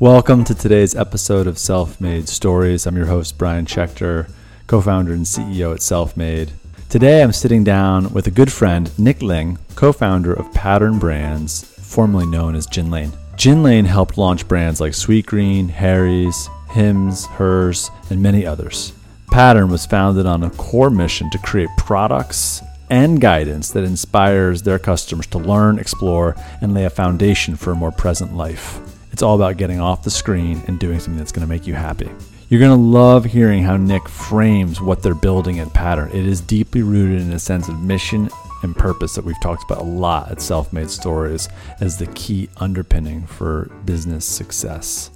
Welcome to today's episode of Self Made Stories. I'm your host, Brian Schechter, co founder and CEO at Self Made. Today I'm sitting down with a good friend, Nick Ling, co founder of Pattern Brands, formerly known as Gin Lane. Gin Lane helped launch brands like Sweetgreen, Harry's, Hims, Hers, and many others. Pattern was founded on a core mission to create products and guidance that inspires their customers to learn, explore, and lay a foundation for a more present life. It's all about getting off the screen and doing something that's going to make you happy. You're going to love hearing how Nick frames what they're building at Pattern. It is deeply rooted in a sense of mission and purpose that we've talked about a lot at Self Made Stories as the key underpinning for business success.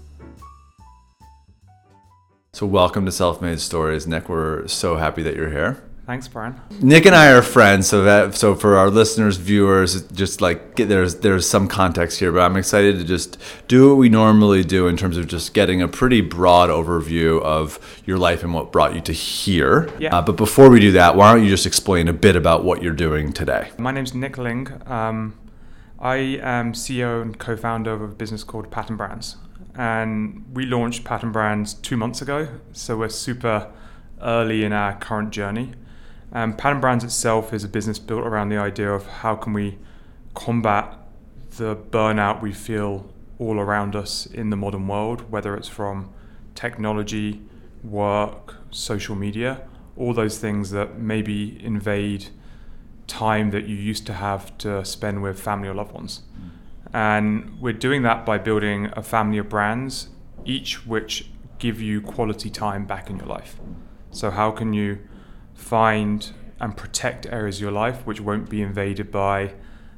So, welcome to Self Made Stories, Nick. We're so happy that you're here. Thanks, Brian. Nick and I are friends, so that so for our listeners, viewers, just like get, there's there's some context here, but I'm excited to just do what we normally do in terms of just getting a pretty broad overview of your life and what brought you to here. Yeah. Uh, but before we do that, why don't you just explain a bit about what you're doing today? My name's Nick Ling. Um, I am CEO and co-founder of a business called Pattern Brands, and we launched Pattern Brands two months ago. So we're super early in our current journey. Um, Pattern Brands itself is a business built around the idea of how can we combat the burnout we feel all around us in the modern world, whether it's from technology, work, social media, all those things that maybe invade time that you used to have to spend with family or loved ones. And we're doing that by building a family of brands, each which give you quality time back in your life. So, how can you find and protect areas of your life which won't be invaded by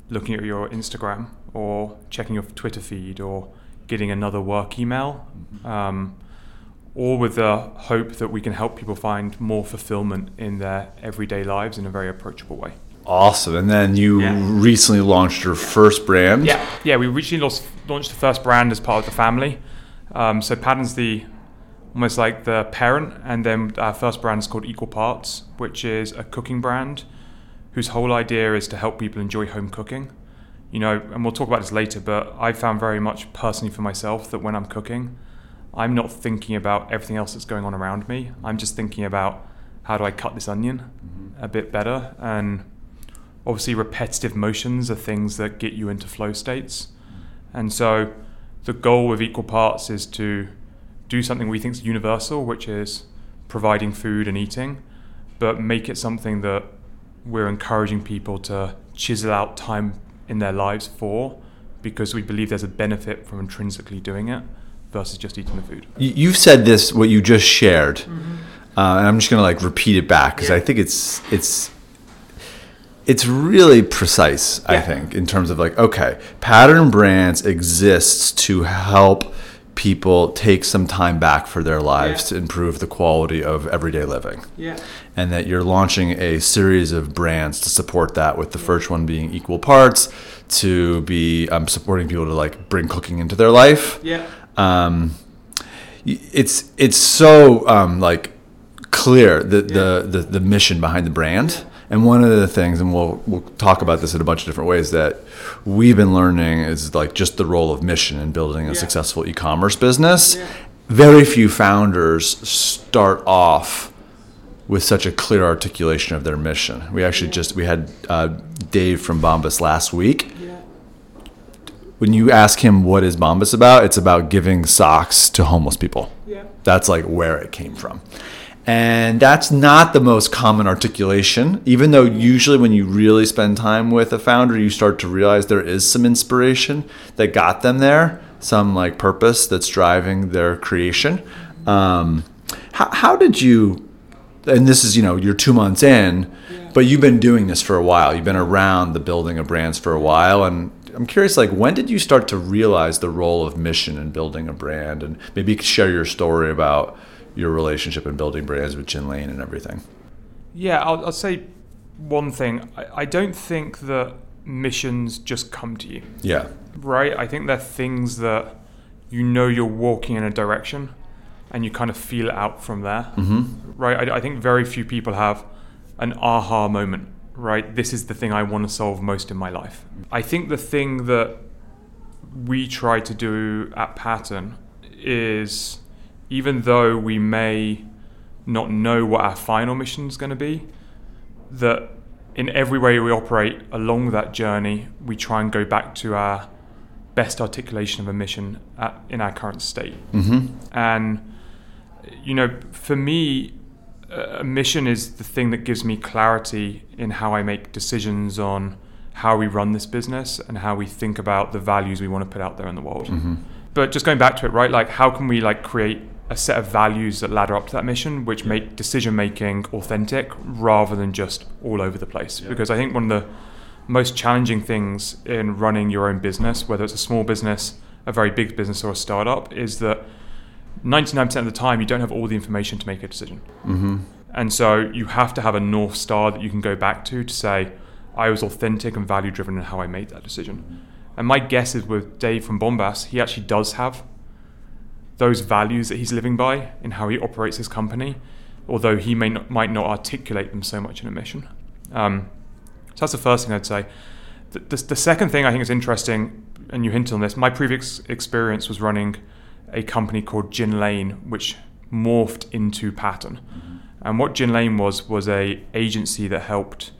looking at your Instagram or checking your Twitter feed or getting another work email, um, all with the hope that we can help people find more fulfillment in their everyday lives in a very approachable way. Awesome. And then you Yeah. recently launched your first brand. Yeah, yeah. We recently launched, launched the first brand as part of the family. Um, so Pattern's the almost like the parent, and then our first brand is called Equal Parts, which is a cooking brand whose whole idea is to help people enjoy home cooking. You know, and we'll talk about this later, but I found very much personally for myself that when I'm cooking, I'm not thinking about everything else that's going on around me. I'm just thinking about how do I cut this onion mm-hmm. a bit better and obviously repetitive motions are things that get you into flow states. Mm. And so the goal with equal parts is to do something we think is universal, which is providing food and eating, but make it something that we're encouraging people to chisel out time in their lives for because we believe there's a benefit from intrinsically doing it versus just eating the food. You- You've said this, what you just shared, uh, and I'm just gonna like repeat it back because Yeah. I think it's it's it's really precise. I think in terms of like, okay, pattern brands exists to help people take some time back for their lives Yeah. to improve the quality of everyday living. Yeah. and that you're launching a series of brands to support that with the first one being equal parts to be um, supporting people to like bring cooking into their life Yeah. um, it's it's so um, like clear the, the, the the mission behind the brand and one of the things and we'll we'll talk about this in a bunch of different ways that we've been learning is like just the role of mission in building a Yeah. successful e-commerce business Yeah. very few founders start off with such a clear articulation of their mission. We actually just we had uh, Dave from Bombas last week. Yeah. When you ask him what is Bombas about, it's about giving socks to homeless people. Yeah. That's like where it came from. And that's not the most common articulation, even though usually when you really spend time with a founder, you start to realize there is some inspiration that got them there, some like purpose that's driving their creation. Um, how, how did you, and this is, you know, you're two months in, but you've been doing this for a while. You've been around the building of brands for a while. And I'm curious, like, when did you start to realize the role of mission in building a brand? And maybe you could share your story about your relationship and building brands with Gin Lane and everything. Yeah, I'll, I'll say one thing. I, I don't think that missions just come to you, Yeah. right? I think they're things that you know you're walking in a direction and you kind of feel it out from there, Mm-hmm. right? I, I think very few people have an aha moment, right? This is the thing I want to solve most in my life. I think the thing that we try to do at Pattern is even though we may not know what our final mission is going to be, that in every way we operate along that journey, we try and go back to our best articulation of a mission at, in our current state. Mm-hmm. And, you know, for me, a mission is the thing that gives me clarity in how I make decisions on how we run this business and how we think about the values we want to put out there in the world. Mm-hmm. But just going back to it, right? Like, how can we like create a set of values that ladder up to that mission, which make decision making authentic rather than just all over the place? Yeah. Because I think one of the most challenging things in running your own business, whether it's a small business, a very big business, or a startup, is that 99% of the time you don't have all the information to make a decision. Mm-hmm. And so you have to have a North Star that you can go back to to say, I was authentic and value driven in how I made that decision. And my guess is with Dave from Bombas, he actually does have those values that he's living by in how he operates his company, although he may not, might not articulate them so much in a mission. Um, so that's the first thing I'd say. The, the, the second thing I think is interesting, and you hinted on this, my previous experience was running a company called Gin Lane, which morphed into Pattern. And what Gin Lane was was a agency that helped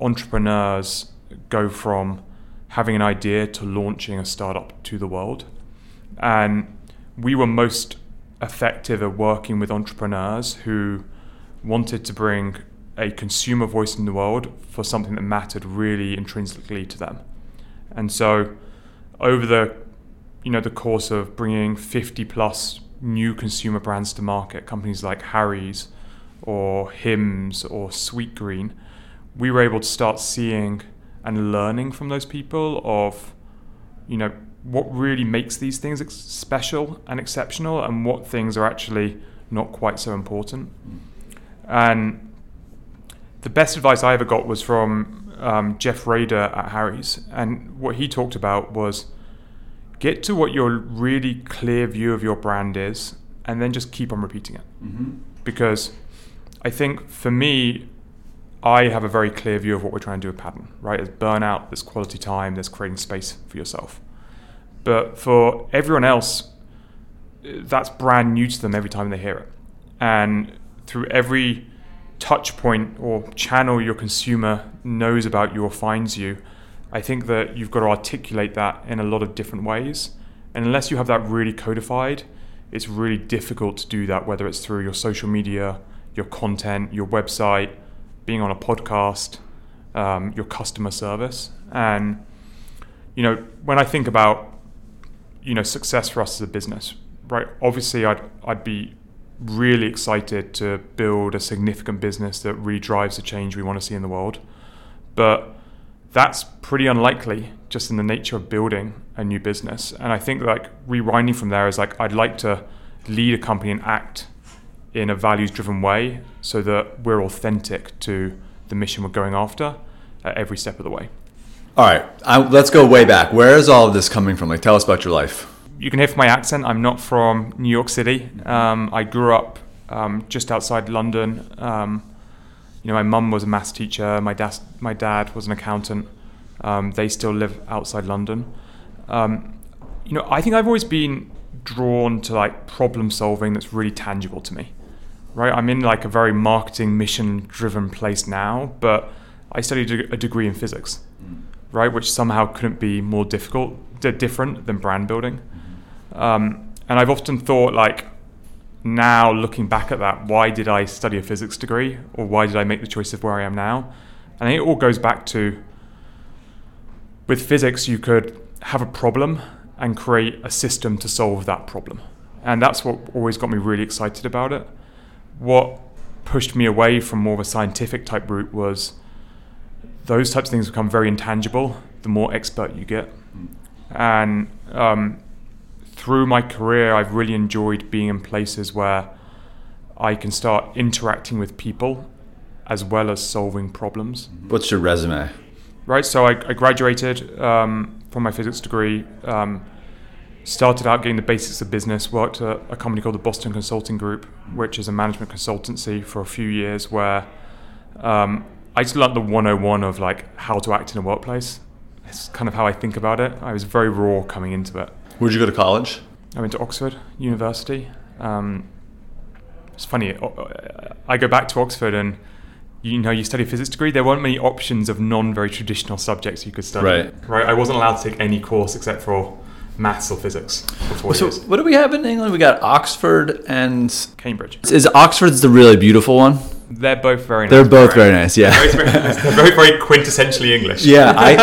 entrepreneurs go from having an idea to launching a startup to the world. And we were most effective at working with entrepreneurs who wanted to bring a consumer voice in the world for something that mattered really intrinsically to them. And so over the you know the course of bringing 50 plus new consumer brands to market, companies like Harry's or Hims or Sweetgreen, we were able to start seeing and learning from those people of, you know, what really makes these things ex- special and exceptional and what things are actually not quite so important. And the best advice I ever got was from um, Jeff Raider at Harry's. And what he talked about was get to what your really clear view of your brand is and then just keep on repeating it. Mm-hmm. Because I think for me, I have a very clear view of what we're trying to do with Pattern, right? There's burnout, there's quality time, there's creating space for yourself. But for everyone else, that's brand new to them every time they hear it. And through every touch point or channel your consumer knows about you or finds you, I think that you've got to articulate that in a lot of different ways. And unless you have that really codified, it's really difficult to do that, whether it's through your social media, your content, your website, being on a podcast, um, your customer service. And, you know, when I think about, you know, success for us as a business, right, obviously I'd, I'd be really excited to build a significant business that really drives the change we want to see in the world. But that's pretty unlikely just in the nature of building a new business. And I think like rewinding from there is like I'd like to lead a company and act in a values driven way so that we're authentic to the mission we're going after at every step of the way. All right, I, let's go way back. Where is all of this coming from? Like, tell us about your life. You can hear from my accent, I'm not from New York City. Um, I grew up um, just outside London. Um, you know, my mum was a maths teacher. My dad, my dad was an accountant. Um, they still live outside London. Um, you know, I think I've always been drawn to like problem solving that's really tangible to me. Right, I'm in like a very marketing mission driven place now, but I studied a degree in physics, right, which somehow couldn't be more difficult, different than brand building. Um, and I've often thought like now looking back at that, why did I study a physics degree or why did I make the choice of where I am now? And it all goes back to with physics, you could have a problem and create a system to solve that problem. And that's what always got me really excited about it. What pushed me away from more of a scientific type route was those types of things become very intangible the more expert you get. And um, through my career, I've really enjoyed being in places where I can start interacting with people as well as solving problems. What's your resume? Right, so I, I graduated um, from my physics degree, um, started out getting the basics of business, worked at a company called the Boston Consulting Group, which is a management consultancy for a few years where um, I just learned the 101 of like how to act in a workplace. It's kind of how I think about it. I was very raw coming into it. Where'd you go to college? I went to Oxford University. Um, it's funny. uh, I go back to Oxford and you know you study a physics degree. There weren't many options of non very traditional subjects you could study. Right. Right. I wasn't allowed to take any course except for maths or physics for So years. what do we have in England? We got Oxford and Cambridge. is Oxford's the really beautiful one? They're both very nice. They're both very nice. Yeah. Both very nice. They're both very quintessentially English. Yeah, I,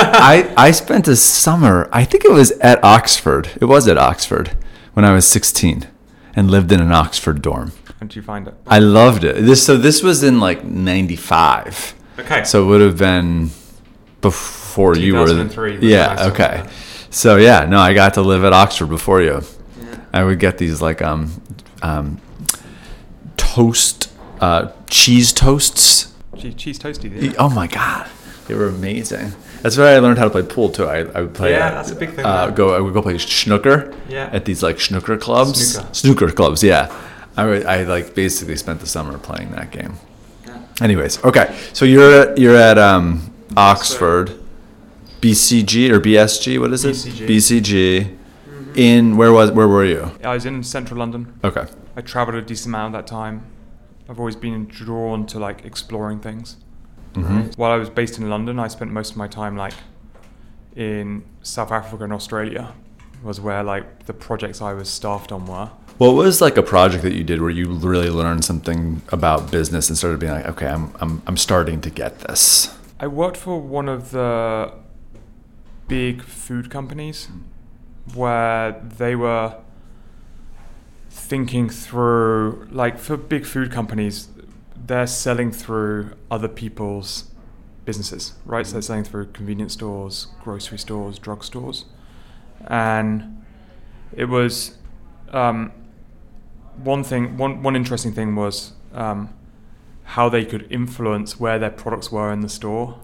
I, I spent a summer, I think it was at Oxford. It was at Oxford when I was 16 and lived in an Oxford dorm. How did you find it? I loved it. This so this was in like 95. Okay. So it would have been before you were 2003 was Yeah, okay. there. So yeah, no, I got to live at Oxford before you. Yeah. I would get these like um um toast uh cheese toasts cheese, cheese toasty. Yeah. Oh my god, they were amazing. That's why I learned how to play pool too. I, I would play. Yeah, uh, that's a big thing, Uh, go. I would go play snooker. Yeah. At these like snooker clubs. Snooker. Snooker clubs. Yeah. I would, I like basically spent the summer playing that game. Yeah. Anyways, okay. So you're at, you're at um, Oxford, BCG or BSG. What is it? BCG. BCG. In where was where were you? I was in central London. Okay. I travelled a decent amount at that time. I've always been drawn to like exploring things. Mhm. While I was based in London, I spent most of my time like in South Africa and Australia. Was where like the projects I was staffed on were. What was like a project that you did where you really learned something about business and started being like, okay, I'm I'm I'm starting to get this. I worked for one of the big food companies where they were thinking through, like for big food companies, they're selling through other people's businesses, right? So they're selling through convenience stores, grocery stores, drugstores. And it was um, one thing, one, one interesting thing was um, how they could influence where their products were in the store,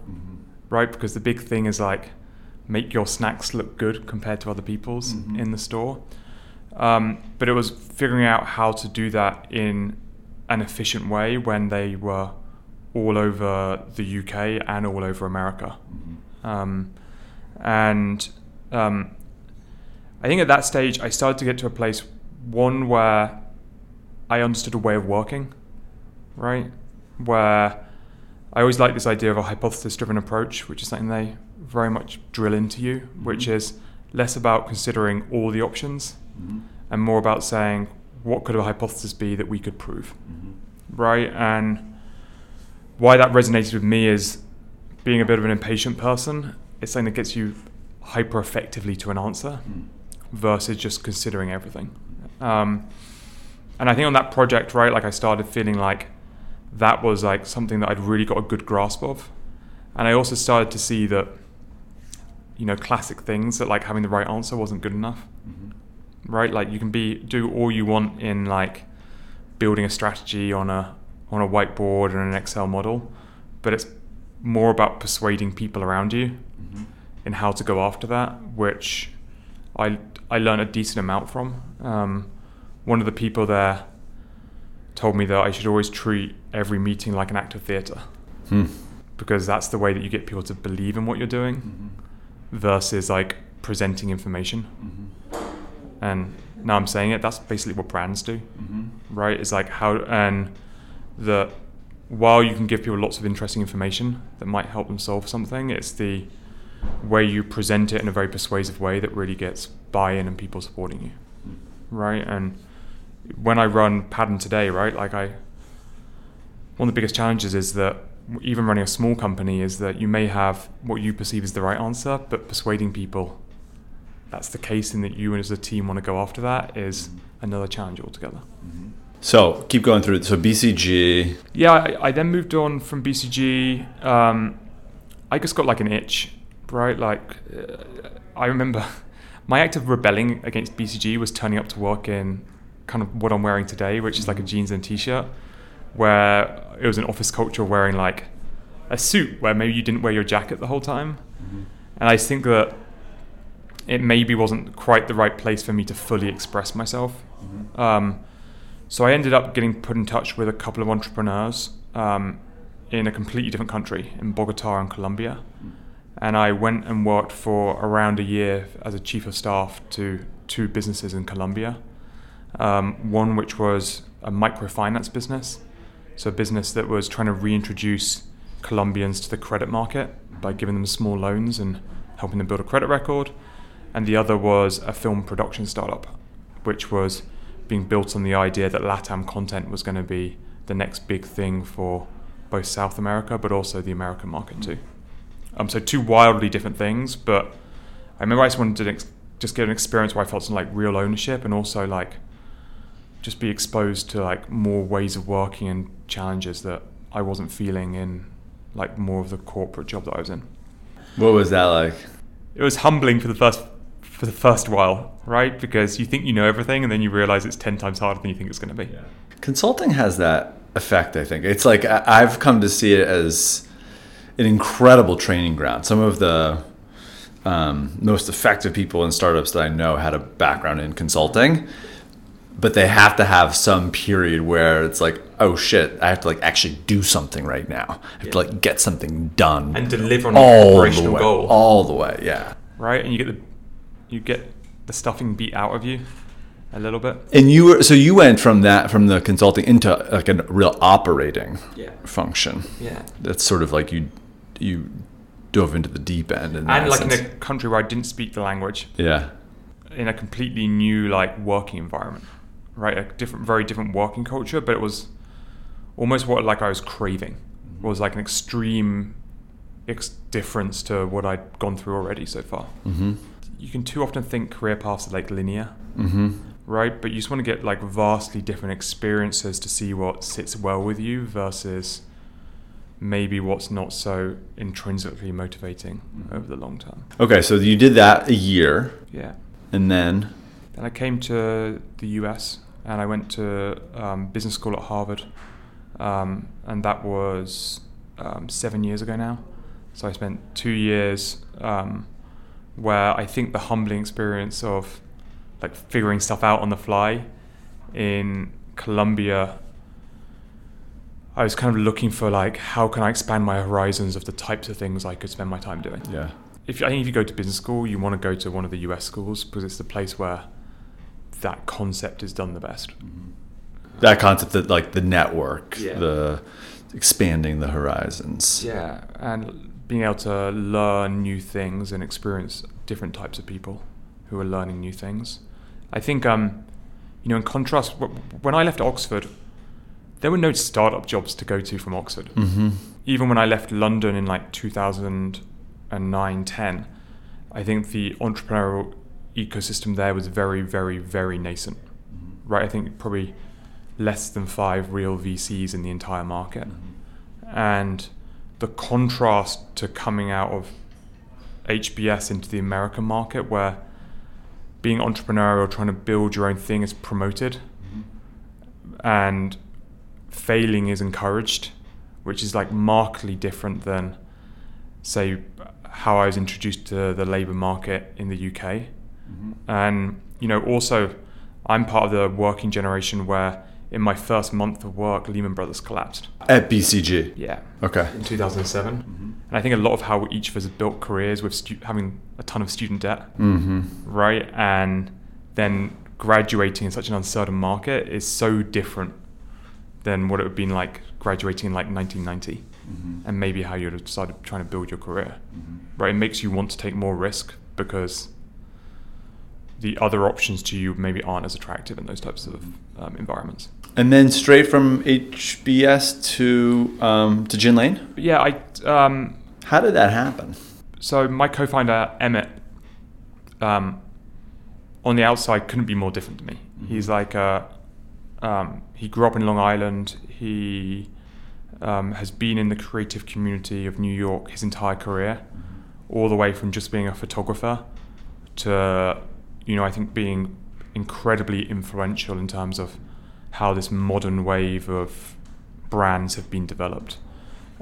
right? Because the big thing is like make your snacks look good compared to other people's Mhm. in the store. Um, but it was figuring out how to do that in an efficient way when they were all over the UK and all over America. Um, and um, I think at that stage, I started to get to a place, one where I understood a way of working, right? Where I always like this idea of a hypothesis driven approach, which is something they very much drill into you, which is less about considering all the options and more about saying, what could a hypothesis be that we could prove, right? And why that resonated with me is being a bit of an impatient person, it's something that gets you hyper effectively to an answer versus just considering everything. Um, and I think on that project, right, like I started feeling like that was like something that I'd really got a good grasp of. And I also started to see that, you know, classic things that like having the right answer wasn't good enough, right? Like you can be do all you want in like building a strategy on a on a whiteboard and an Excel model, but it's more about persuading people around you in how to go after that, which I I learned a decent amount from. Um, one of the people there told me that I should always treat every meeting like an act of theatre Hmm. because that's the way that you get people to believe in what you're doing versus like presenting information. And now I'm saying it, that's basically what brands do, mm-hmm. right? It's like how and the while you can give people lots of interesting information that might help them solve something, it's the way you present it in a very persuasive way that really gets buy-in and people supporting you, mm. right? And when I run Pattern today, right, like I, one of the biggest challenges is that even running a small company is that you may have what you perceive as the right answer, but persuading people that's the case and that you and as a team want to go after that is another challenge altogether. So keep going through. it. So BCG. Yeah, I, I then moved on from BCG. Um, I just got like an itch, right? Like, uh, I remember my act of rebelling against BCG was turning up to work in kind of what I'm wearing today, which is like a jeans and t-shirt, where it was an office culture wearing like a suit where maybe you didn't wear your jacket the whole time. And I think that it maybe wasn't quite the right place for me to fully express myself. Um, so I ended up getting put in touch with a couple of entrepreneurs um, in a completely different country, in Bogota in Colombia. and I went and worked for around a year as a chief of staff to two businesses in Colombia. Um, one which was a microfinance business, so a business that was trying to reintroduce Colombians to the credit market by giving them small loans and helping them build a credit record. And the other was a film production startup, which was being built on the idea that LATAM content was going to be the next big thing for both South America but also the American market too. Um, so two wildly different things, but I remember I just wanted to ex- just get an experience where I felt some like real ownership and also like just be exposed to like more ways of working and challenges that I wasn't feeling in like more of the corporate job that I was in. What was that like? It was humbling for the first for the first while, right? Because you think you know everything and then you realize it's 10 times harder than you think it's going to be. Yeah. Consulting has that effect, I think. It's like I've come to see it as an incredible training ground. Some of the um, most effective people in startups that I know had a background in consulting, but they have to have some period where it's like, oh shit, I have to like actually do something right now. I have yeah. to like get something done and deliver on all operational the way, goal all the way. Yeah, right. And you get the you get the stuffing beat out of you a little bit. And you were so you went from that from the consulting into like a real operating yeah. function. Yeah, that's sort of like you you dove into the deep end. and like sense. in a country where I didn't speak the language. Yeah. In a completely new like working environment, right? A different, very different working culture, but it was almost what like I was craving. It was like an extreme ex- difference to what I'd gone through already so far. Mm-hmm. You can too often think career paths are like linear. Mm-hmm. Right, but you just want to get like vastly different experiences to see what sits well with you versus maybe what's not so intrinsically motivating mm-hmm. over the long term. Okay, so you did that a year. Yeah. And then? Then I came to the US and I went to um, business school at Harvard. Um, and that was um, seven years ago now. So I spent two years um, where I think the humbling experience of like figuring stuff out on the fly in Colombia I was kind of looking for like how can I expand my horizons of the types of things I could spend my time doing. Yeah. If I think if you go to business school, you want to go to one of the US schools because it's the place where that concept is done the best. Mm-hmm. That concept that like the network, yeah. the expanding the horizons. Yeah, and being able to learn new things and experience different types of people who are learning new things. I think um, you know, in contrast, when I left Oxford, there were no startup jobs to go to from Oxford. Mm-hmm. Even when I left London in like 2009, 10, I think the entrepreneurial ecosystem there was very, very, very nascent. Mm-hmm. Right? I think probably less than five real VCs in the entire market. Mm-hmm. And the contrast to coming out of HBS into the American market, where being entrepreneurial, trying to build your own thing is promoted, mm-hmm. and failing is encouraged, which is like markedly different than, say, how I was introduced to the labour market in the UK. Mm-hmm. And, you know, also, I'm part of the working generation where in my first month of work, Lehman Brothers collapsed. At BCG? Yeah. Okay. In 2007. Mm-hmm. And I think a lot of how each of us have built careers with stu- having a ton of student debt, mm-hmm. right? And then graduating in such an uncertain market is so different than what it would have been like graduating in like 1990 mm-hmm. and maybe how you'd have started trying to build your career mm-hmm. right it makes you want to take more risk because the other options to you maybe aren't as attractive in those types of um, environments and then straight from HBS to um, to Gin Lane yeah I um, how did that happen so my co-founder Emmett um, on the outside couldn't be more different to me mm-hmm. he's like a um, he grew up in Long Island. He um, has been in the creative community of New York his entire career, mm-hmm. all the way from just being a photographer to, you know, I think being incredibly influential in terms of how this modern wave of brands have been developed.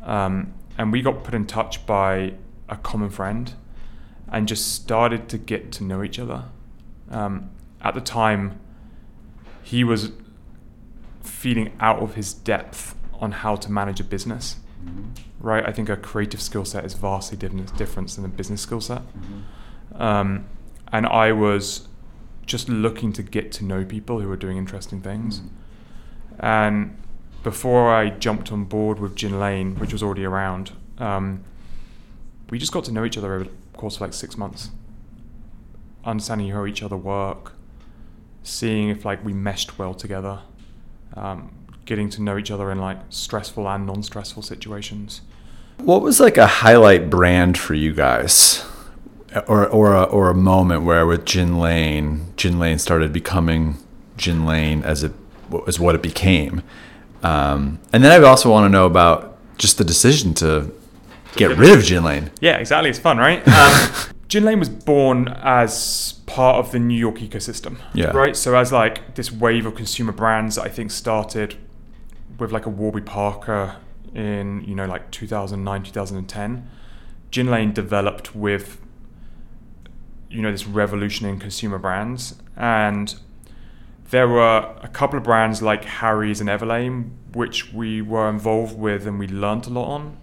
Um, and we got put in touch by a common friend and just started to get to know each other. Um, at the time, he was feeling out of his depth on how to manage a business right? I think a creative skill set is vastly different, than a business skill set. Um, and I was just looking to get to know people who were doing interesting things. And before I jumped on board with Gin Lane, which was already around, um, we just got to know each other over the course of like six months, understanding how each other work, seeing if like we meshed well together, um, getting to know each other in like stressful and non-stressful situations. What was like a highlight brand for you guys? Or, or, a, or a moment where with Gin Lane, Gin Lane started becoming Gin Lane as it as what it became. Um, and then I also want to know about just the decision to get rid of Gin Lane. Yeah, exactly. It's fun, right? Um, Gin Lane was born as part of the New York ecosystem. Yeah. Right. So as like this wave of consumer brands, I think started with like a Warby Parker in you know like 2009, 2010. Gin Lane developed with you know this revolution in consumer brands and there were a couple of brands like Harry's and Everlane which we were involved with and we learned a lot on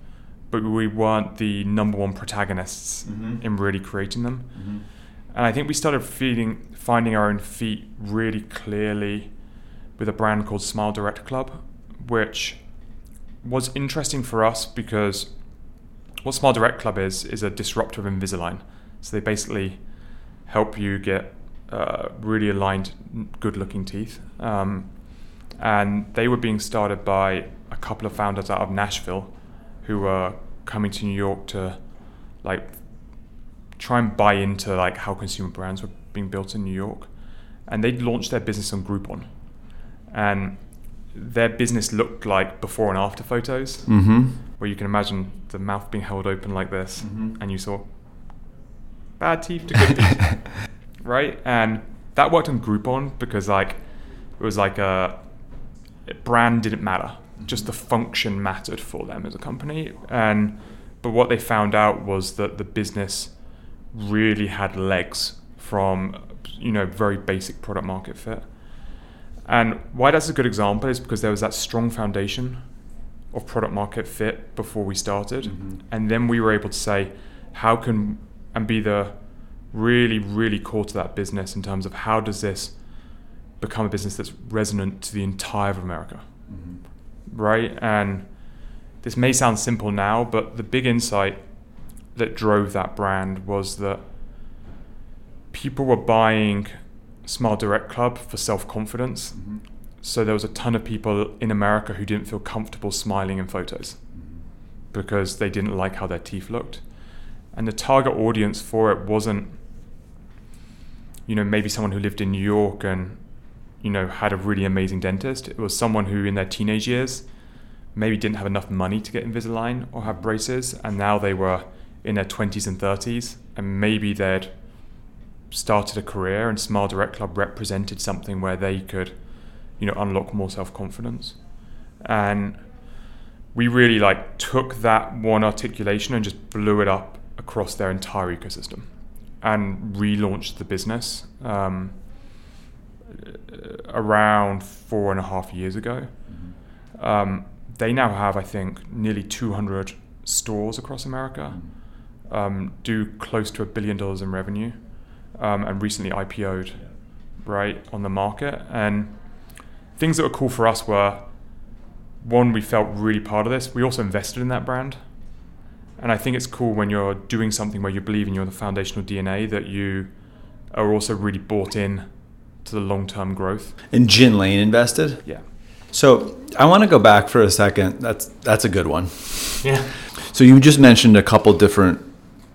but we weren't the number one protagonists Mhm. in really creating them and I think we started feeling finding our own feet really clearly with a brand called Smile Direct Club which was interesting for us because what Smile Direct Club is is a disruptor of Invisalign. So they basically help you get uh, really aligned, good-looking teeth. Um, and they were being started by a couple of founders out of Nashville, who were coming to New York to like try and buy into like how consumer brands were being built in New York. And they launched their business on Groupon, and their business looked like before and after photos Mm-hmm. where you can imagine the mouth being held open like this, Mhm. and you saw bad teeth to good teeth, right? And that worked on Groupon because like it was like a brand didn't matter, just the function mattered for them as a company. And but what they found out was that the business really had legs from you know very basic product market fit. And why that's a good example is because there was that strong foundation of product market fit before we started. Mhm. And then we were able to say, how can, and be the really, really core to that business in terms of how does this become a business that's resonant to the entire of America, mm-hmm. right? And this may sound simple now, but the big insight that drove that brand was that people were buying Smile Direct Club for self confidence. Mm-hmm. So there was a ton of people in America who didn't feel comfortable smiling in photos mm-hmm. because they didn't like how their teeth looked. And the target audience for it wasn't, you know, maybe someone who lived in New York and, you know, had a really amazing dentist. It was someone who in their teenage years maybe didn't have enough money to get Invisalign or have braces, and now they were in their 20s and 30s, and maybe they'd started a career and Smile Direct Club represented something where they could, you know, unlock more self confidence. And we really like took that one articulation and just blew it up across their entire ecosystem and relaunched the business um, around four and a half years ago. Um, they now have, I think, nearly 200 stores across America, um, do close to a billion dollars in revenue, um, and recently IPO'd right on the market. And things that were cool for us were one, we felt really part of this. We also invested in that brand. And I think it's cool when you're doing something where you believe in your foundational DNA that you are also really bought in to the long term growth. And Gin Lane invested. Yeah. So I want to go back for a second. That's that's a good one. Yeah. So you just mentioned a couple different,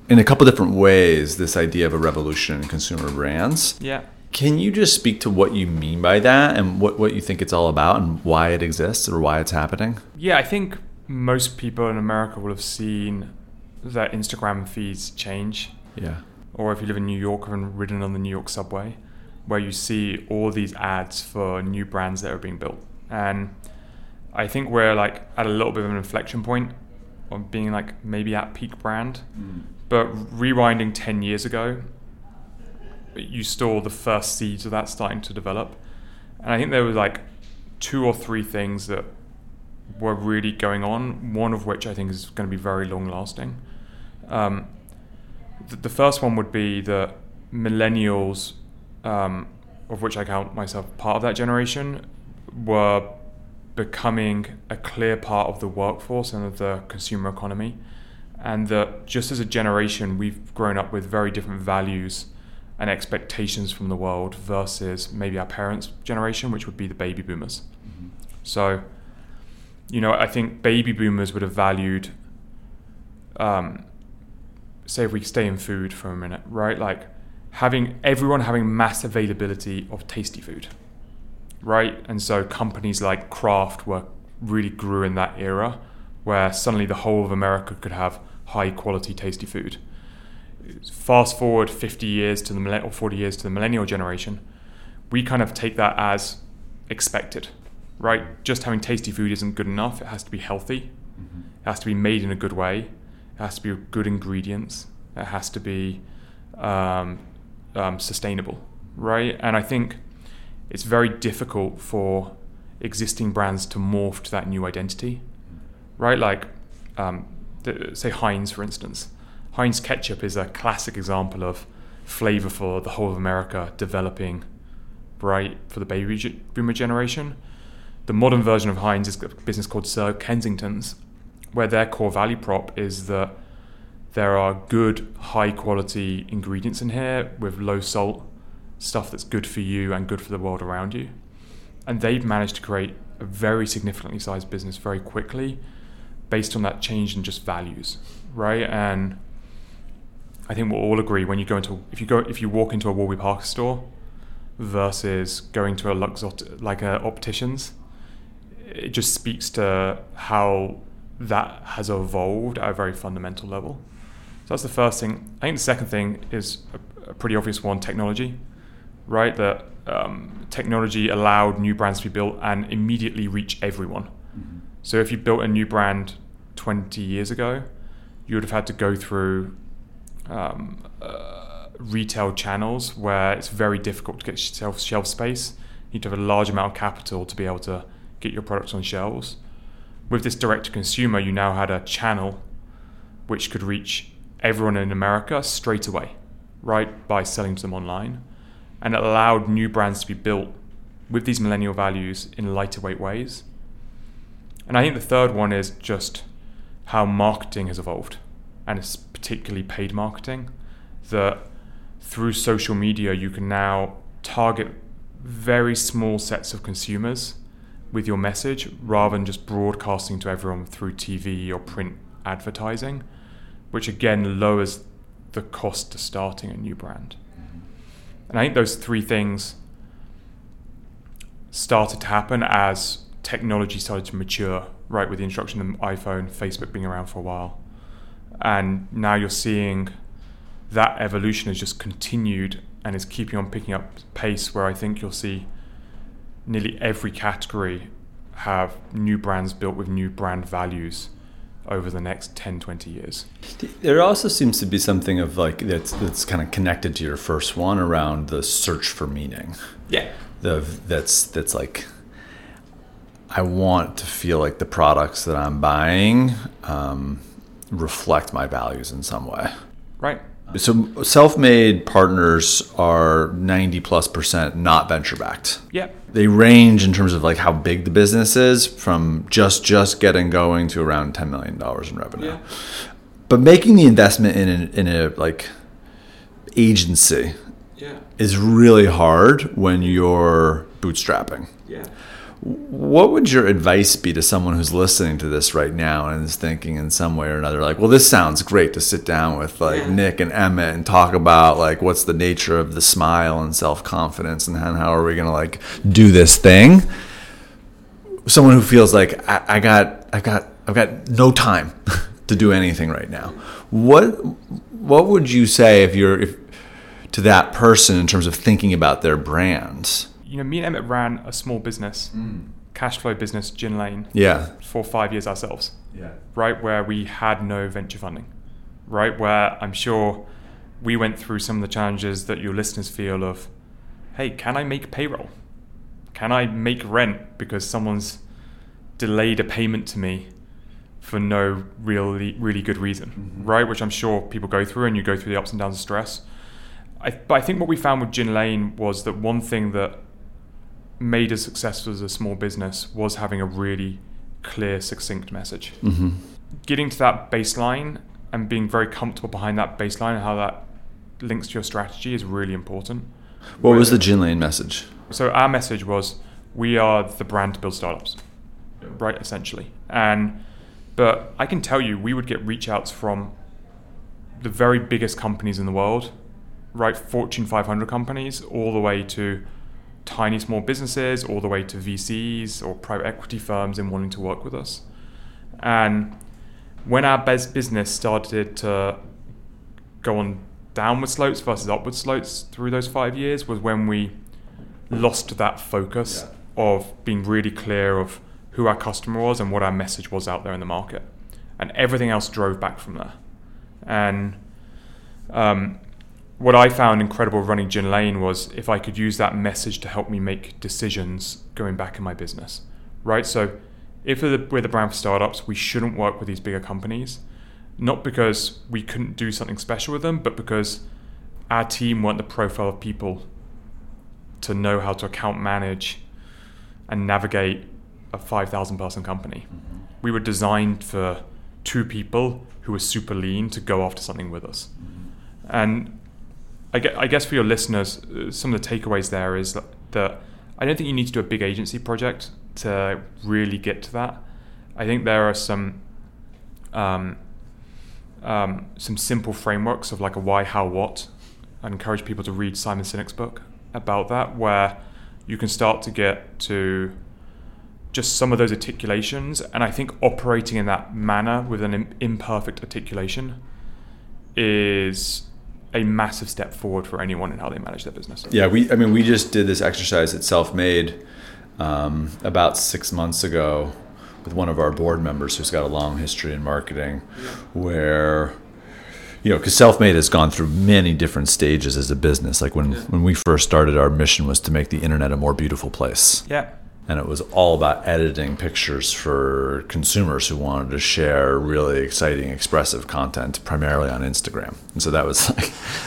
in a couple different ways, this idea of a revolution in consumer brands. Yeah. Can you just speak to what you mean by that and what, what you think it's all about and why it exists or why it's happening? Yeah, I think most people in America will have seen their Instagram feeds change. Yeah. Or if you live in New York or ridden on the New York subway, where you see all these ads for new brands that are being built. And I think we're like at a little bit of an inflection point on being like maybe at peak brand. Mm. But rewinding 10 years ago, you saw the first seeds of that starting to develop. And I think there were like two or three things that were really going on. One of which I think is going to be very long lasting. Um, the, the first one would be that millennials, um, of which I count myself part of that generation, were becoming a clear part of the workforce and of the consumer economy. And that just as a generation, we've grown up with very different values and expectations from the world versus maybe our parents' generation, which would be the baby boomers. Mm-hmm. So, you know, I think baby boomers would have valued, um, say, if we stay in food for a minute, right? Like having everyone having mass availability of tasty food, right? And so companies like Kraft were really grew in that era where suddenly the whole of America could have high quality, tasty food fast forward 50 years to the or 40 years to the millennial generation, we kind of take that as expected, right? Just having tasty food isn't good enough. It has to be healthy. Mm-hmm. It has to be made in a good way. It has to be good ingredients. It has to be um, um, sustainable, right? And I think it's very difficult for existing brands to morph to that new identity, right? Like, um, say Heinz, for instance Heinz ketchup is a classic example of flavor for the whole of America developing right for the baby boomer generation. The modern version of Heinz is a business called Sir Kensington's, where their core value prop is that there are good, high quality ingredients in here with low salt, stuff that's good for you and good for the world around you. And they've managed to create a very significantly sized business very quickly based on that change in just values, right? And I think we'll all agree when you go into if you go if you walk into a Warby Parker store versus going to a Luxottica opticians, it just speaks to how that has evolved at a very fundamental level. So that's the first thing. I think the second thing is a, a pretty obvious one: technology, right? That um, technology allowed new brands to be built and immediately reach everyone. Mm-hmm. So if you built a new brand 20 years ago, you would have had to go through um, uh, retail channels where it's very difficult to get shelf, shelf space. You need to have a large amount of capital to be able to get your products on shelves. With this direct to consumer, you now had a channel which could reach everyone in America straight away, right, by selling to them online. And it allowed new brands to be built with these millennial values in lighter weight ways. And I think the third one is just how marketing has evolved and it's particularly paid marketing, that through social media you can now target very small sets of consumers with your message rather than just broadcasting to everyone through TV or print advertising, which again lowers the cost to starting a new brand. And I think those three things started to happen as technology started to mature, right, with the introduction of the iPhone, Facebook being around for a while and now you're seeing that evolution has just continued and is keeping on picking up pace where I think you'll see nearly every category have new brands built with new brand values over the next 10 20 years there also seems to be something of like that's that's kind of connected to your first one around the search for meaning yeah the that's that's like i want to feel like the products that i'm buying um, reflect my values in some way. Right. So self-made partners are 90 plus percent not venture backed. Yeah. They range in terms of like how big the business is from just just getting going to around 10 million dollars in revenue. Yeah. But making the investment in a, in a like agency yeah. is really hard when you're bootstrapping. Yeah. What would your advice be to someone who's listening to this right now and is thinking in some way or another, like, well, this sounds great to sit down with like yeah. Nick and Emmett and talk about like what's the nature of the smile and self confidence and how are we gonna like do this thing? Someone who feels like I, I got, I got, I've got no time to do anything right now. What, what would you say if you're if to that person in terms of thinking about their brands? You know, me and Emmett ran a small business, mm. cash flow business, Gin Lane. Yeah. For five years ourselves. Yeah. Right where we had no venture funding. Right where I'm sure we went through some of the challenges that your listeners feel of, hey, can I make payroll? Can I make rent because someone's delayed a payment to me for no really really good reason, mm-hmm. right? Which I'm sure people go through, and you go through the ups and downs of stress. I, but I think what we found with Gin Lane was that one thing that made us successful as a small business was having a really clear, succinct message. Mm-hmm. Getting to that baseline and being very comfortable behind that baseline and how that links to your strategy is really important. What was the Gin Lane message? So our message was we are the brand to build startups, right? Essentially, and but I can tell you, we would get reach outs from the very biggest companies in the world, right? Fortune 500 companies, all the way to tiny small businesses, all the way to VCs or private equity firms in wanting to work with us. And when our business started to go on downward slopes versus upward slopes through those five years was when we lost that focus yeah. of being really clear of who our customer was and what our message was out there in the market. And everything else drove back from there. And um, what I found incredible running Gin Lane was if I could use that message to help me make decisions going back in my business, right? So if we're the, we're the brand for startups, we shouldn't work with these bigger companies, not because we couldn't do something special with them, but because our team weren't the profile of people to know how to account manage and navigate a 5,000 person company. Mm-hmm. We were designed for two people who were super lean to go after something with us. Mm-hmm. And I guess for your listeners, uh, some of the takeaways there is that, that I don't think you need to do a big agency project to really get to that. I think there are some um, um, some simple frameworks of like a why, how, what. I encourage people to read Simon Sinek's book about that, where you can start to get to just some of those articulations. And I think operating in that manner with an imperfect articulation is a massive step forward for anyone in how they manage their business. Yeah, we. I mean, we just did this exercise at Self Made um, about six months ago with one of our board members who's got a long history in marketing, where you know, because Selfmade has gone through many different stages as a business. Like when, yeah. when we first started, our mission was to make the internet a more beautiful place. Yeah and it was all about editing pictures for consumers who wanted to share really exciting expressive content primarily on instagram. And so that was like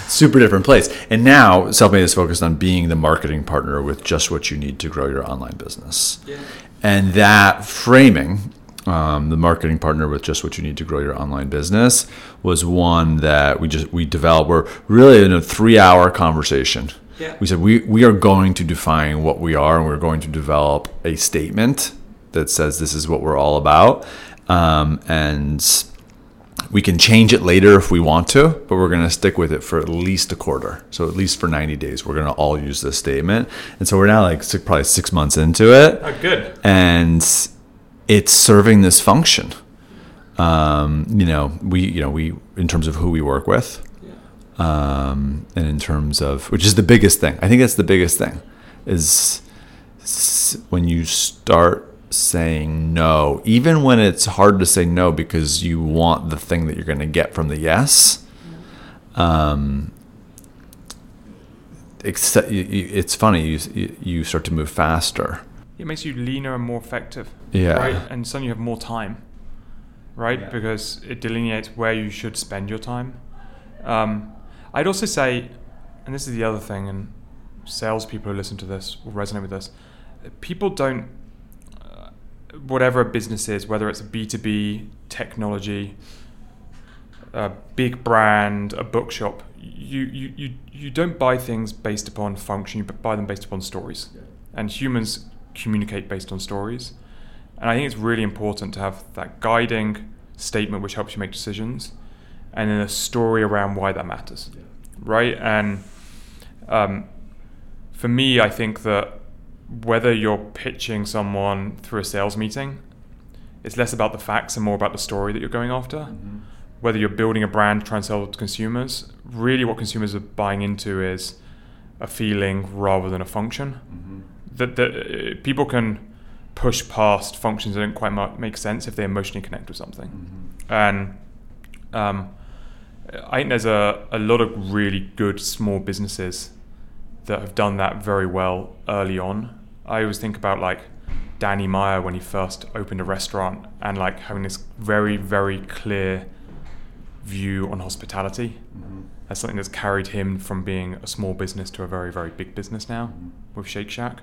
super different place. And now selfmade is focused on being the marketing partner with just what you need to grow your online business. Yeah. and that framing um, the marketing partner with just what you need to grow your online business was one that we just we developed. We're really in a three hour conversation yeah. We said we, we are going to define what we are and we're going to develop a statement that says this is what we're all about. Um, and we can change it later if we want to, but we're going to stick with it for at least a quarter. So at least for 90 days, we're going to all use this statement. And so we're now like six, probably six months into it. Oh, good. And it's serving this function. Um, you know, we, you know, we, in terms of who we work with, um, and in terms of which is the biggest thing i think that's the biggest thing is when you start saying no even when it's hard to say no because you want the thing that you're going to get from the yes um, except it's funny you, you start to move faster. It makes you leaner and more effective yeah. right? And suddenly you have more time right? Yeah. because it delineates where you should spend your time. Um, I'd also say, and this is the other thing, and salespeople who listen to this will resonate with this. People don't, uh, whatever a business is, whether it's a B2B, technology, a big brand, a bookshop, you, you, you, you don't buy things based upon function, you buy them based upon stories. Yeah. And humans communicate based on stories. And I think it's really important to have that guiding statement which helps you make decisions and then a story around why that matters. Yeah right? And um, for me, I think that whether you're pitching someone through a sales meeting, it's less about the facts and more about the story that you're going after. Mm-hmm. Whether you're building a brand, to try and sell to consumers, really what consumers are buying into is a feeling rather than a function. Mm-hmm. That, that uh, people can push past functions that don't quite make sense if they emotionally connect with something. Mm-hmm. And um, I think there's a, a lot of really good small businesses that have done that very well early on. I always think about like Danny Meyer when he first opened a restaurant and like having this very, very clear view on hospitality. Mm-hmm. That's something that's carried him from being a small business to a very, very big business now mm-hmm. with Shake Shack.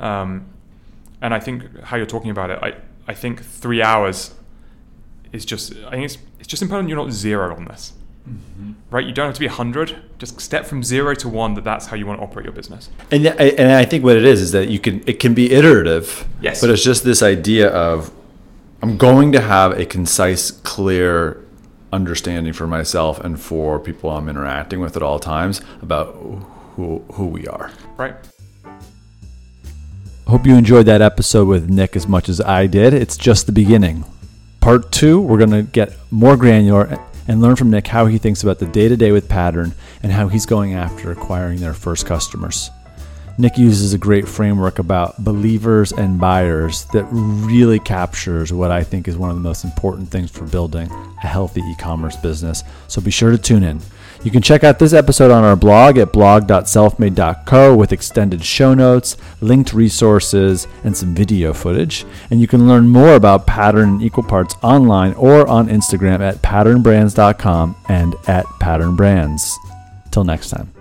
Um, and I think how you're talking about it, I, I think three hours is just, I think it's, it's just important you're not zero on this. Mm-hmm. Right, you don't have to be hundred. Just step from zero to one. That that's how you want to operate your business. And and I think what it is is that you can it can be iterative. Yes. But it's just this idea of I'm going to have a concise, clear understanding for myself and for people I'm interacting with at all times about who who we are. Right. Hope you enjoyed that episode with Nick as much as I did. It's just the beginning. Part two, we're going to get more granular and learn from Nick how he thinks about the day to day with Pattern and how he's going after acquiring their first customers. Nick uses a great framework about believers and buyers that really captures what I think is one of the most important things for building a healthy e commerce business. So be sure to tune in. You can check out this episode on our blog at blog.selfmade.co with extended show notes, linked resources, and some video footage. And you can learn more about Pattern and Equal Parts online or on Instagram at patternbrands.com and at patternbrands. Till next time.